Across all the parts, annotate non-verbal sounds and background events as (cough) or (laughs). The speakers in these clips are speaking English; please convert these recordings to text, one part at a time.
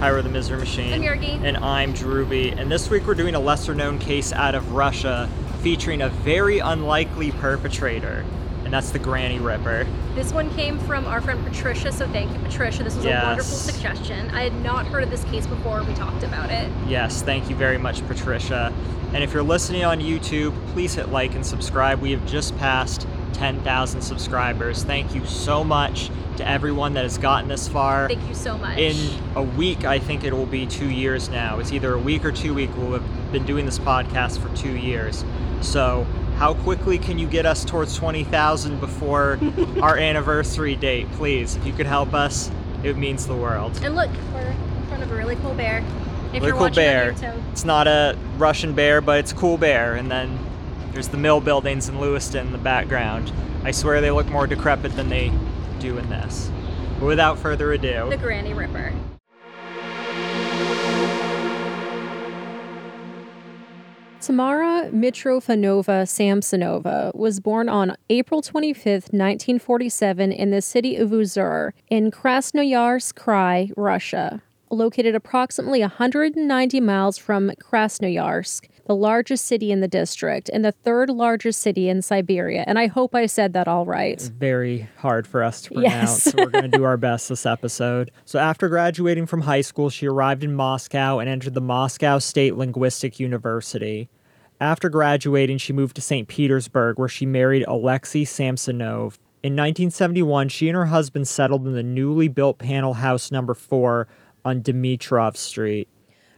Pyro the Misery Machine. I'm Yergy. And I'm Drewby. And this week we're doing a lesser known case out of Russia featuring a very unlikely perpetrator, and that's the Granny Ripper. This one came from our friend Patricia, so thank you, Patricia. This was Yes. a wonderful suggestion. I had not heard of this case before we talked about it. Yes, thank you very much, Patricia. And if you're listening on YouTube, please hit like and subscribe. We have just passed 10,000 subscribers. Thank you so much to everyone that has gotten this far. Thank you so much. In a week, I think it will be two years now. It's either a week or two week. We'll have been doing this podcast for two years. So, how quickly can you get us towards 20,000 before (laughs) our anniversary date? Please, if you could help us, it means the world. and look, we're in front of a really cool bear. If Really you're cool watching bear. on YouTube. It's not a Russian bear, but it's a cool bear. And then there's the mill buildings in Lewiston in the background. I swear they look more decrepit than they do in this. But without further ado, The Granny Ripper. Tamara Mitrofanova Samsonova was born on April 25, 1947, in the city of Uzhur in Krasnoyarsk Krai, Russia. Located approximately 190 miles from Krasnoyarsk, the largest city in the district and the third largest city in Siberia. And I hope I said that all right. very hard for us to (laughs) pronounce. Yes. We're going to do our best this (laughs) episode. So, after graduating from high school, she arrived in Moscow and entered the Moscow State Linguistic University. After graduating, she moved to St. Petersburg, where she married Alexei Samsonov. In 1971, she and her husband settled in the newly built panel house number four on Dmitrov Street.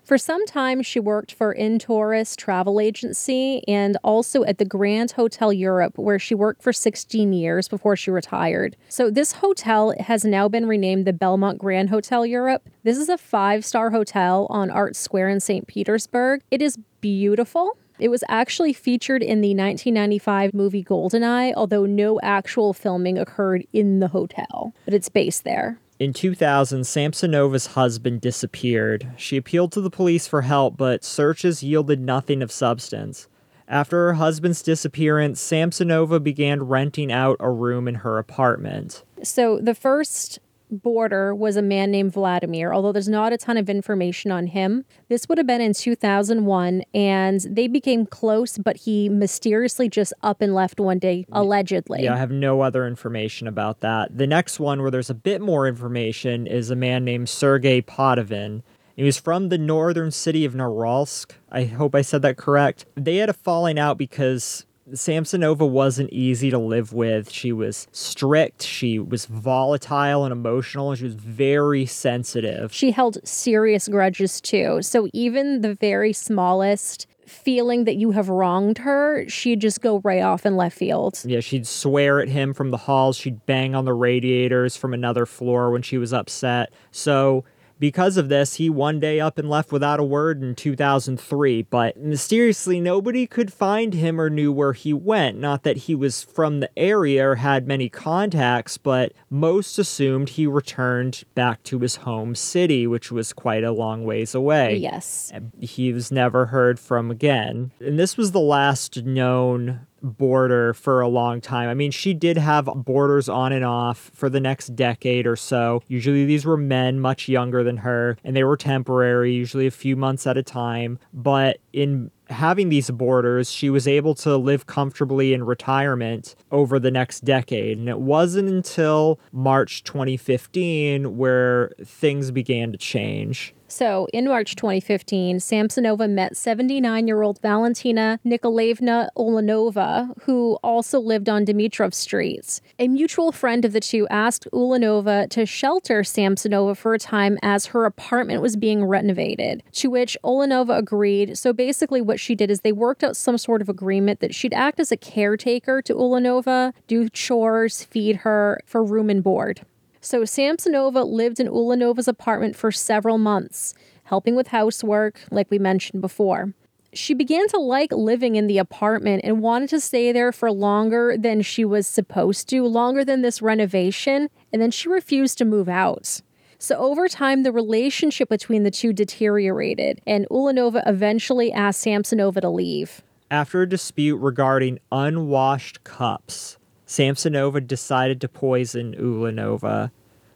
For some time, she worked for Intourist Travel Agency and also at the Grand Hotel Europe, where she worked for 16 years before she retired. So, this hotel has now been renamed the Belmont Grand Hotel Europe. This is a five star hotel on Art Square in St. Petersburg. It is beautiful. It was actually featured in the 1995 movie Goldeneye, although no actual filming occurred in the hotel, but it's based there. In 2000, Samsonova's husband disappeared. She appealed to the police for help, but searches yielded nothing of substance. After her husband's disappearance, Samsonova began renting out a room in her apartment. So the first boarder was a man named Vladimir, although there's not a ton of information on him. This would have been in 2001, and they became close, but he mysteriously just up and left one day, allegedly. Yeah, I have no other information about that. The next one, where there's a bit more information, is a man named Sergei Potovin. He was from the northern city of Norilsk. I hope I said that correct. They had a falling out because Samsonova wasn't easy to live with. She was strict, she was volatile and emotional, and she was very sensitive. She held serious grudges too. So even the very smallest feeling that you have wronged her, she'd just go right off in left field. Yeah, she'd swear at him from the halls. She'd bang on the radiators from another floor when she was upset. So, because of this, he one day up and left without a word in 2003. But mysteriously, nobody could find him or knew where he went. Not that he was from the area or had many contacts, but most assumed he returned back to his home city, which was quite a long ways away Yes. he was never heard from again. And this was the last known boarder for a long time. I mean, she did have boarders on and off for the next decade or so. Usually these were men much younger than her, and they were temporary, usually a few months at a time. But in having these boarders, she was able to live comfortably in retirement over the next decade. And it wasn't until March 2015 where things began to change. So, in March 2015, Samsonova met 79 year old Valentina Nikolaevna Ulanova, who also lived on Dmitrov Street. A mutual friend of the two asked Ulanova to shelter Samsonova for a time as her apartment was being renovated, to which Ulanova agreed. So, basically, what she did is they worked out some sort of agreement that she'd act as a caretaker to Ulanova, do chores, feed her for room and board. So Samsonova lived in Ulanova's apartment for several months, helping with housework, like we mentioned before. She began to like living in the apartment and wanted to stay there for longer than she was supposed to, longer than this renovation, and then she refused to move out. So over time, the relationship between the two deteriorated, and Ulanova eventually asked Samsonova to leave. After a dispute regarding unwashed cups, Samsonova decided to poison Ulanova.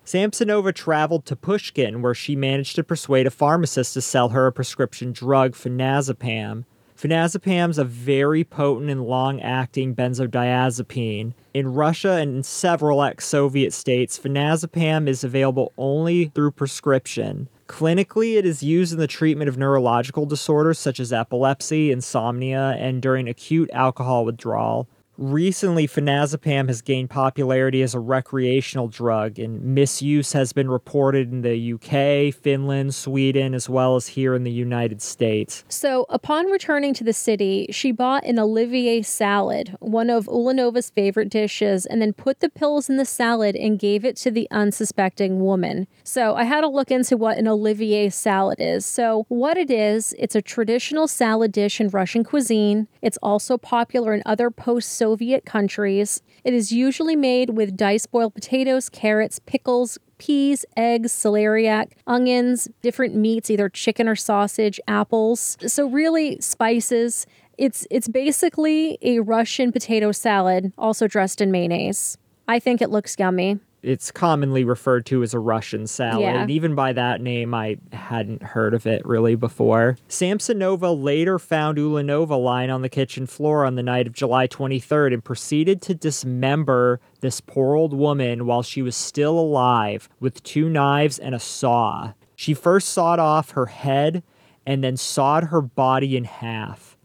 Samsonova traveled to Pushkin, where she managed to persuade a pharmacist to sell her a prescription drug, phenazepam. Phenazepam is a very potent and long acting benzodiazepine. In Russia and in several ex Soviet states, phenazepam is available only through prescription. Clinically, it is used in the treatment of neurological disorders such as epilepsy, insomnia, and during acute alcohol withdrawal. Recently, phenazepam has gained popularity as a recreational drug, and misuse has been reported in the UK, Finland, Sweden, as well as here in the United States. So, upon returning to the city, she bought an Olivier salad, one of Ulanova's favorite dishes, and then put the pills in the salad and gave it to the unsuspecting woman. So, I had to look into what an Olivier salad is. So, what it is, it's a traditional salad dish in Russian cuisine. It's also popular in other post Soviet countries. It is usually made with diced boiled potatoes, carrots, pickles, peas, eggs, celeriac, onions, different meats, either chicken or sausage, apples. So really spices. It's it's basically a Russian potato salad, also dressed in mayonnaise. I think it looks yummy it's commonly referred to as a Russian salad. Yeah. And even by that name, I hadn't heard of it really before. Samsonova later found Ulanova lying on the kitchen floor on the night of July 23rd and proceeded to dismember this poor old woman while she was still alive with two knives and a saw. She first sawed off her head and then sawed her body in half.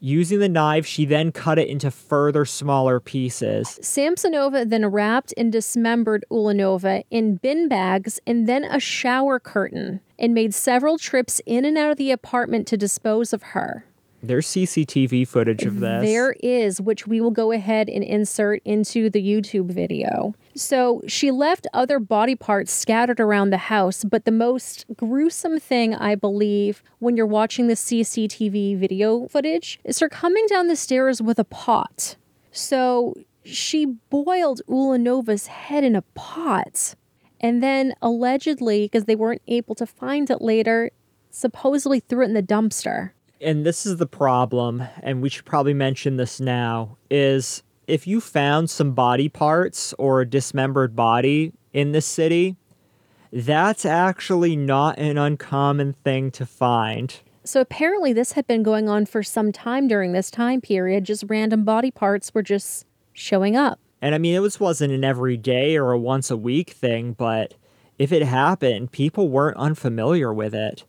Using the knife, she then cut it into further smaller pieces. Samsonova then wrapped and dismembered Ulanova in bin bags and then a shower curtain and made several trips in and out of the apartment to dispose of her. There's CCTV footage of this. There is, which we will go ahead and insert into the YouTube video. So she left other body parts scattered around the house, but the most gruesome thing, I believe, when you're watching the CCTV video footage is her coming down the stairs with a pot. So she boiled Ulanova's head in a pot. And then allegedly, because they weren't able to find it later, supposedly threw it in the dumpster and this is the problem, and we should probably mention this now, is if you found some body parts or a dismembered body in the city, that's actually not an uncommon thing to find. So apparently, this had been going on for some time during this time period. Just random body parts were just showing up. And I mean, it was, wasn't an everyday or a once a week thing, but if it happened, people weren't unfamiliar with it.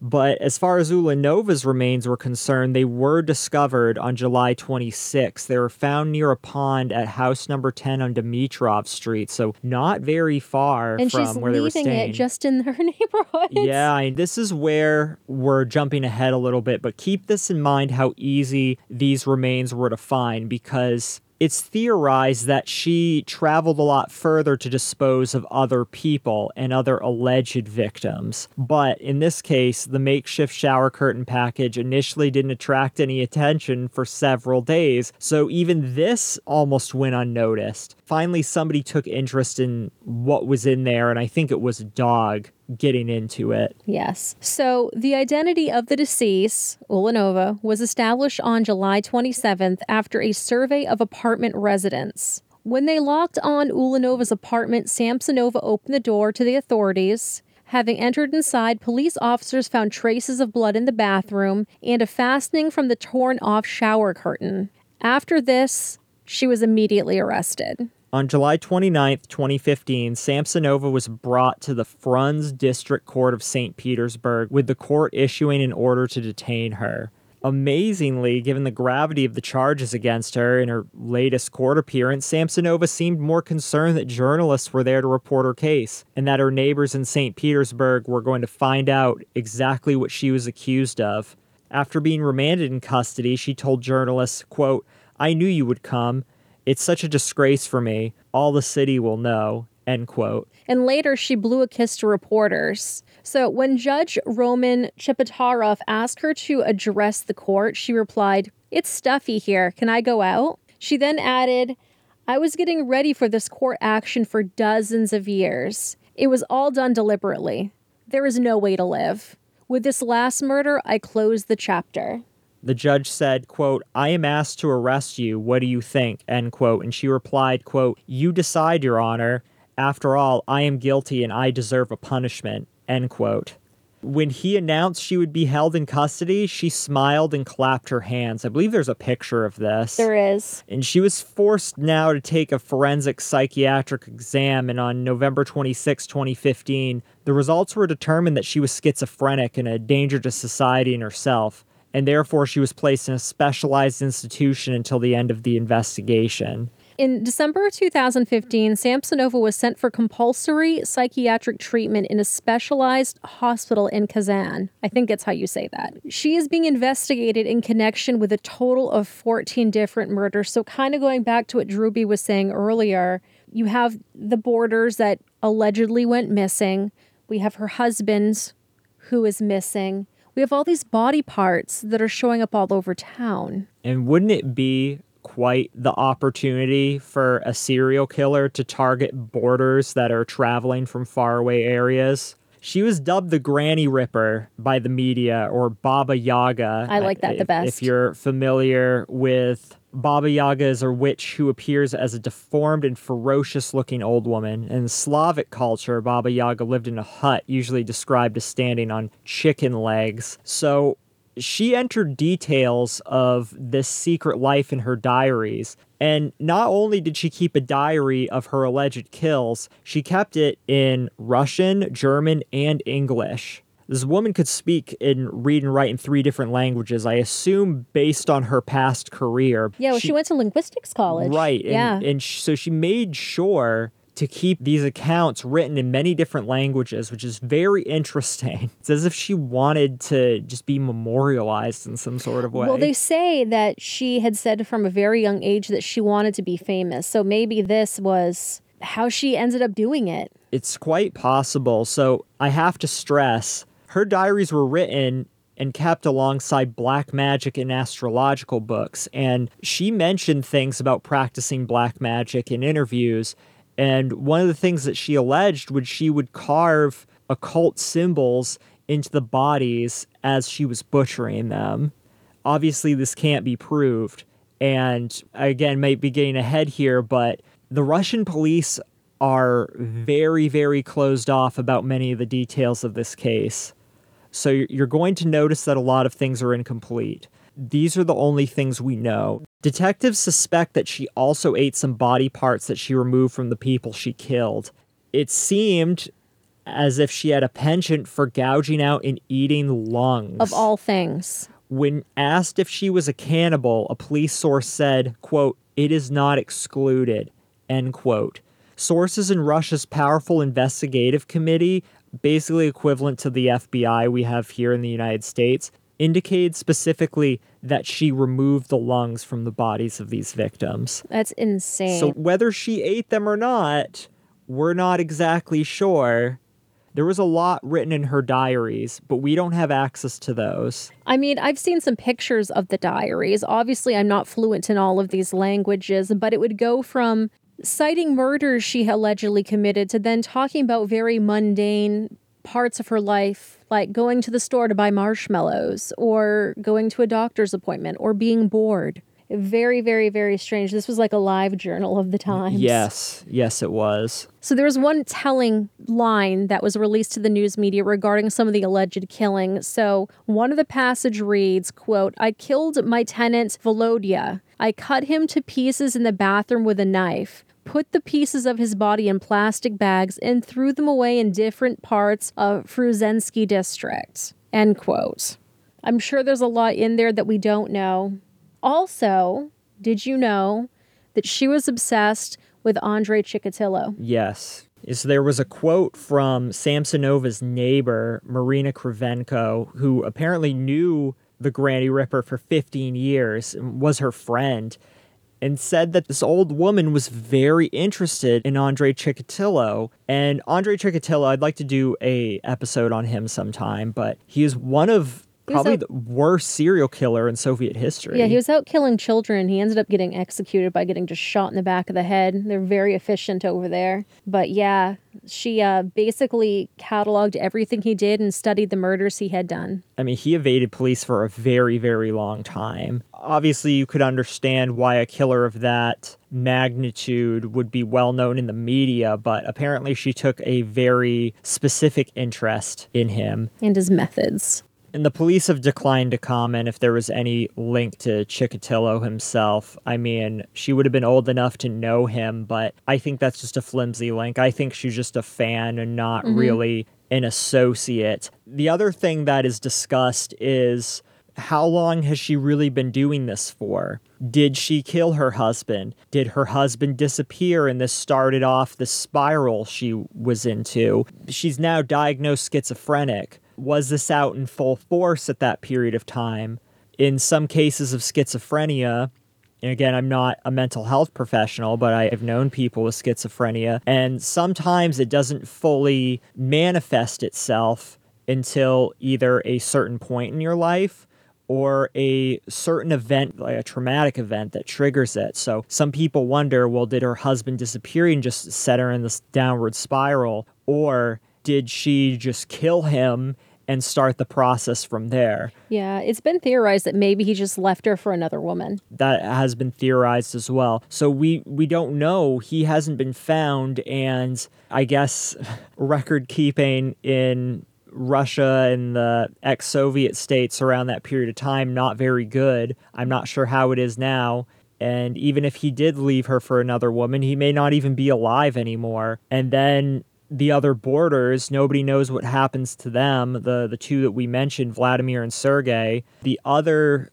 But as far as Ulanova's remains were concerned, they were discovered on July 26. They were found near a pond at house number 10 on Dimitrov Street, so not very far and from where they were staying. it just in her (laughs) neighborhood. Yeah, I, this is where we're jumping ahead a little bit, but keep this in mind how easy these remains were to find because it's theorized that she traveled a lot further to dispose of other people and other alleged victims. But in this case, the makeshift shower curtain package initially didn't attract any attention for several days, so even this almost went unnoticed. Finally, somebody took interest in what was in there, and I think it was a dog getting into it. Yes. So the identity of the deceased, Ulanova, was established on July 27th after a survey of apartment residents. When they locked on Ulanova's apartment, Samsonova opened the door to the authorities. Having entered inside, police officers found traces of blood in the bathroom and a fastening from the torn off shower curtain. After this, she was immediately arrested. On July 29, 2015, Samsonova was brought to the Frunze District Court of St. Petersburg, with the court issuing an order to detain her. Amazingly, given the gravity of the charges against her in her latest court appearance, Samsonova seemed more concerned that journalists were there to report her case and that her neighbors in St. Petersburg were going to find out exactly what she was accused of. After being remanded in custody, she told journalists, quote, I knew you would come. It's such a disgrace for me. All the city will know. End quote. And later, she blew a kiss to reporters. So when Judge Roman Chepitarov asked her to address the court, she replied, It's stuffy here. Can I go out? She then added, I was getting ready for this court action for dozens of years. It was all done deliberately. There is no way to live. With this last murder, I closed the chapter. The judge said, quote, I am asked to arrest you. What do you think? End quote. And she replied, quote, You decide, Your Honor. After all, I am guilty and I deserve a punishment. End quote. When he announced she would be held in custody, she smiled and clapped her hands. I believe there's a picture of this. There is. And she was forced now to take a forensic psychiatric exam. And on November 26, 2015, the results were determined that she was schizophrenic and a danger to society and herself. And therefore, she was placed in a specialized institution until the end of the investigation. In December 2015, Samsonova was sent for compulsory psychiatric treatment in a specialized hospital in Kazan. I think that's how you say that. She is being investigated in connection with a total of 14 different murders. So, kind of going back to what Drewby was saying earlier, you have the boarders that allegedly went missing, we have her husband who is missing. We have all these body parts that are showing up all over town. And wouldn't it be quite the opportunity for a serial killer to target boarders that are traveling from faraway areas. She was dubbed the Granny Ripper by the media or Baba Yaga. I like that uh, the best. If you're familiar with Baba Yaga is a witch who appears as a deformed and ferocious looking old woman. In Slavic culture, Baba Yaga lived in a hut, usually described as standing on chicken legs. So she entered details of this secret life in her diaries. And not only did she keep a diary of her alleged kills, she kept it in Russian, German, and English. This woman could speak and read and write in three different languages, I assume based on her past career. Yeah, well, she, she, went to linguistics college. Right. And, yeah. And so she made sure to keep these accounts written in many different languages, which is very interesting. (laughs) It's as if she wanted to just be memorialized in some sort of way. Well, they say that she had said from a very young age that she wanted to be famous. So maybe this was how she ended up doing it. It's quite possible. So I have to stress her diaries were written and kept alongside black magic and astrological books. And she mentioned things about practicing black magic in interviews and one of the things that she alleged was she would carve occult symbols into the bodies as she was butchering them. Obviously, this can't be proved. And again, might be getting ahead here, but the Russian police are very, very closed off about many of the details of this case. So you're going to notice that a lot of things are incomplete. These are the only things we know. Detectives suspect that she also ate some body parts that she removed from the people she killed. It seemed as if she had a penchant for gouging out and eating lungs. Of all things. When asked if she was a cannibal, a police source said, quote, it is not excluded, end quote. Sources in Russia's powerful investigative committee, basically equivalent to the FBI we have here in the United States, indicated specifically that she removed the lungs from the bodies of these victims. That's insane. So whether she ate them or not, we're not exactly sure. There was a lot written in her diaries, but we don't have access to those. I mean, I've seen some pictures of the diaries. Obviously, I'm not fluent in all of these languages, but it would go from citing murders she allegedly committed to then talking about very mundane parts of her life, like going to the store to buy marshmallows, or going to a doctor's appointment, or being bored. Very, very, very strange. This was like a live journal of the times. Yes, yes, it was. So there was one telling line that was released to the news media regarding some of the alleged killing. So one of the passage reads, quote, I killed my tenant Volodya. I cut him to pieces in the bathroom with a knife put the pieces of his body in plastic bags and threw them away in different parts of Frunzensky district. End quote. I'm sure there's a lot in there that we don't know. Also, did you know that she was obsessed with Andrei Chikatilo? Yes. Is there was a quote from Samsonova's neighbor, Marina Krivenko, who apparently knew the Granny Ripper for 15 years and was her friend and said that this old woman was very interested in Andre Chikatilo. And Andre Chikatilo, I'd like to do a episode on him sometime, but he is one of Probably out- the worst serial killer in Soviet history. Yeah, he was out killing children. He ended up getting executed by getting just shot in the back of the head. They're very efficient over there. But yeah, she uh, basically cataloged everything he did and studied the murders he had done. I mean, he evaded police for a very, very long time. Obviously, you could understand why a killer of that magnitude would be well known in the media, but apparently she took a very specific interest in him. And his methods. And the police have declined to comment if there was any link to Chikatilo himself. I mean, she would have been old enough to know him, but I think that's just a flimsy link. I think she's just a fan and not mm-hmm. really an associate. The other thing that is discussed is how long has she really been doing this for? Did she kill her husband? Did her husband disappear and this started off the spiral she was into? She's now diagnosed schizophrenic. Was this out in full force at that period of time? In some cases of schizophrenia, and again, I'm not a mental health professional, but I have known people with schizophrenia, and sometimes it doesn't fully manifest itself until either a certain point in your life or a certain event, like a traumatic event that triggers it. So some people wonder well, did her husband disappear and just set her in this downward spiral? Or did she just kill him and start the process from there? Yeah, it's been theorized that maybe he just left her for another woman. that has been theorized as well. So we we don't know. He hasn't been found, and I guess (laughs) record keeping in Russia and the ex-Soviet states around that period of time not very good. I'm not sure how it is now. And even if he did leave her for another woman, he may not even be alive anymore. And then the other boarders, nobody knows what happens to them. The the two that we mentioned, Vladimir and Sergei. The other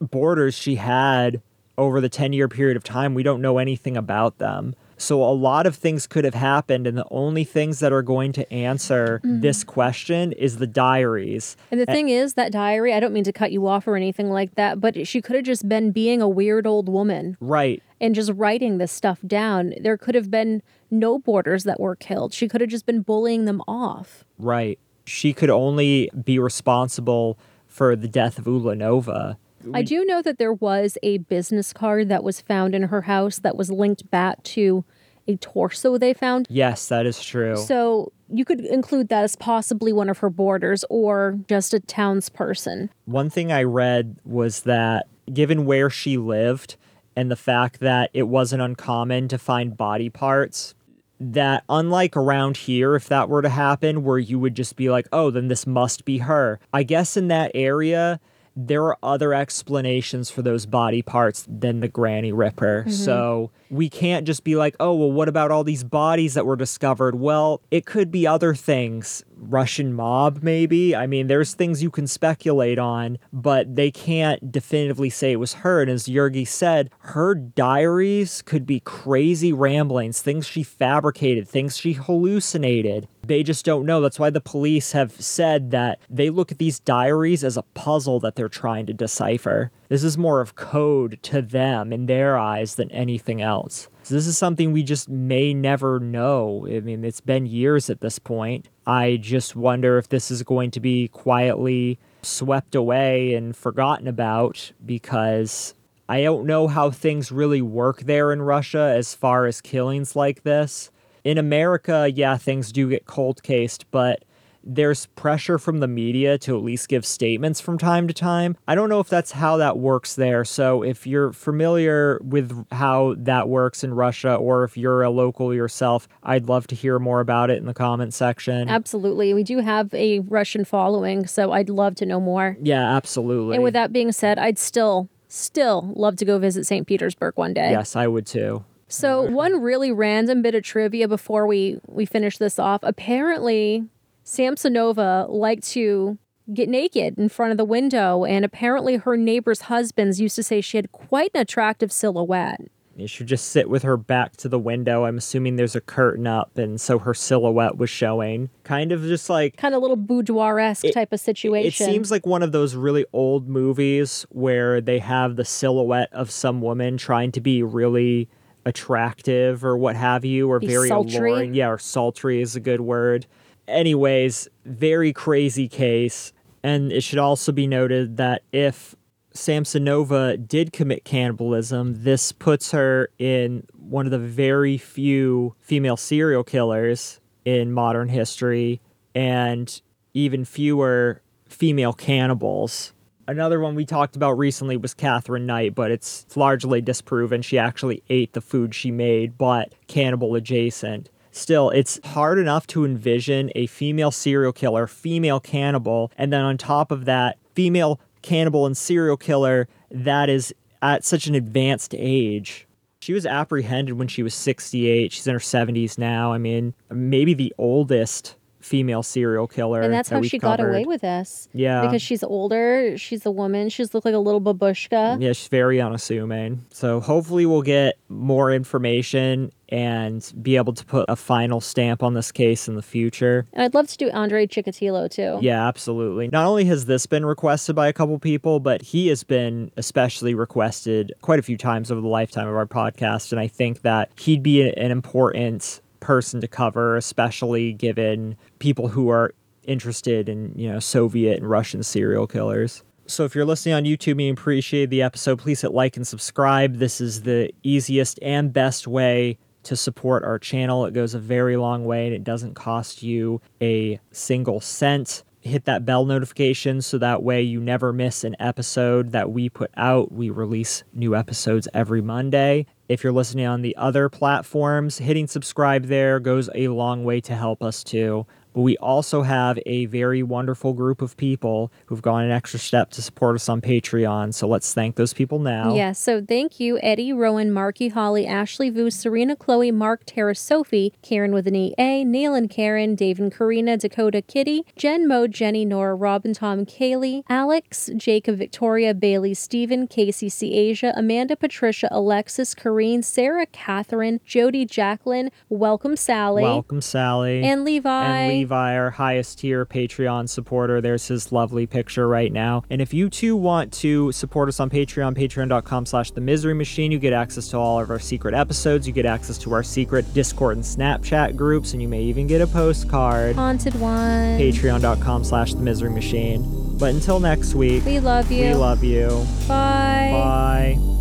boarders she had over the 10 year period of time, we don't know anything about them. So a lot of things could have happened, and the only things that are going to answer mm-hmm. this question is the diaries. And the thing is, that diary, I don't mean to cut you off or anything like that, but she could have just been being a weird old woman Right. And just writing this stuff down. There could have been no boarders that were killed. She could have just been bullying them off. Right. She could only be responsible for the death of Ulanova. I do know that there was a business card that was found in her house that was linked back to a torso they found. Yes, that is true. So you could include that as possibly one of her boarders or just a townsperson. One thing I read was that given where she lived and the fact that it wasn't uncommon to find body parts, that unlike around here, if that were to happen, where you would just be like, oh, then this must be her. I guess in that area, there are other explanations for those body parts than the Granny Ripper. Mm-hmm. So we can't just be like, oh, well, what about all these bodies that were discovered? Well, it could be other things. Russian mob, maybe. I mean, there's things you can speculate on, but they can't definitively say it was her. And as Yergy said, her diaries could be crazy ramblings, things she fabricated, things she hallucinated. They just don't know. That's why the police have said that they look at these diaries as a puzzle that they're trying to decipher. This is more of code to them in their eyes than anything else. So this is something we just may never know. I mean, it's been years at this point. I just wonder if this is going to be quietly swept away and forgotten about because I don't know how things really work there in Russia as far as killings like this. In America, yeah, things do get cold cased, but there's pressure from the media to at least give statements from time to time. I don't know if that's how that works there. So if you're familiar with how that works in Russia or if you're a local yourself, I'd love to hear more about it in the comment section. Absolutely. We do have a Russian following, so I'd love to know more. yeah, absolutely. And with that being said, I'd still, still love to go visit St. Petersburg one day. yes, I would too. So one really random bit of trivia before we we finish this off. Apparently, Samsonova liked to get naked in front of the window, and apparently her neighbors' husbands used to say she had quite an attractive silhouette. You should just sit with her back to the window. I'm assuming there's a curtain up, and so her silhouette was showing. Kind of just like Kind of little boudoir esque type of situation. It seems like one of those really old movies where they have the silhouette of some woman trying to be really attractive or what have you, or Be very sultry. alluring. Yeah, or sultry is a good word. Anyways, very crazy case. And it should also be noted that if Samsonova did commit cannibalism, this puts her in one of the very few female serial killers in modern history and even fewer female cannibals. Another one we talked about recently was Katherine Knight, but it's largely disproven. She actually ate the food she made, but cannibal adjacent. Still, it's hard enough to envision a female serial killer, female cannibal, and then on top of that, female cannibal and serial killer that is at such an advanced age. She was apprehended when she was 68. She's in her 70s now. I mean, maybe the oldest female serial killer. And that's that how she got away with this. Yeah. Because she's older, she's a woman, she's looked like a little babushka. Yeah, she's very unassuming. So hopefully we'll get more information and be able to put a final stamp on this case in the future. And I'd love to do Andre Chikatilo too. Yeah, absolutely. Not only has this been requested by a couple people, but he has been especially requested quite a few times over the lifetime of our podcast. And I think that he'd be an important person to cover, especially given people who are interested in, you know, Soviet and Russian serial killers. So if you're listening on YouTube and you appreciate the episode, please hit like and subscribe. This is the easiest and best way to support our channel. It goes a very long way and it doesn't cost you a single cent. Hit that bell notification so that way you never miss an episode that we put out. We release new episodes every Monday. If you're listening on the other platforms, hitting subscribe there goes a long way to help us too. But we also have a very wonderful group of people who've gone an extra step to support us on Patreon. So let's thank those people now. Yes, so thank you, Eddie, Rowan, Marky, Holly, Ashley, Vu, Serena, Chloe, Mark, Tara, Sophie, Karen with an EA, Neil and Karen, Dave and Karina, Dakota, Kitty, Jen, Mo, Jenny, Nora, Robin, Tom, Kaylee, Alex, Jacob, Victoria, Bailey, Stephen, Casey, C. Asia, Amanda, Patricia, Alexis, Kareen, Sarah, Catherine, Jody, Jacqueline, Welcome, Sally, Welcome, Sally. and Levi. and Levi, our highest tier Patreon supporter. There's his lovely picture right now. And if you too want to support us on Patreon, patreon.com slash the misery machine, you get access to all of our secret episodes. You get access to our secret Discord and Snapchat groups, and you may even get a postcard. Haunted one. Patreon.com slash the misery machine. But until next week, We love you. we love you. Bye. Bye.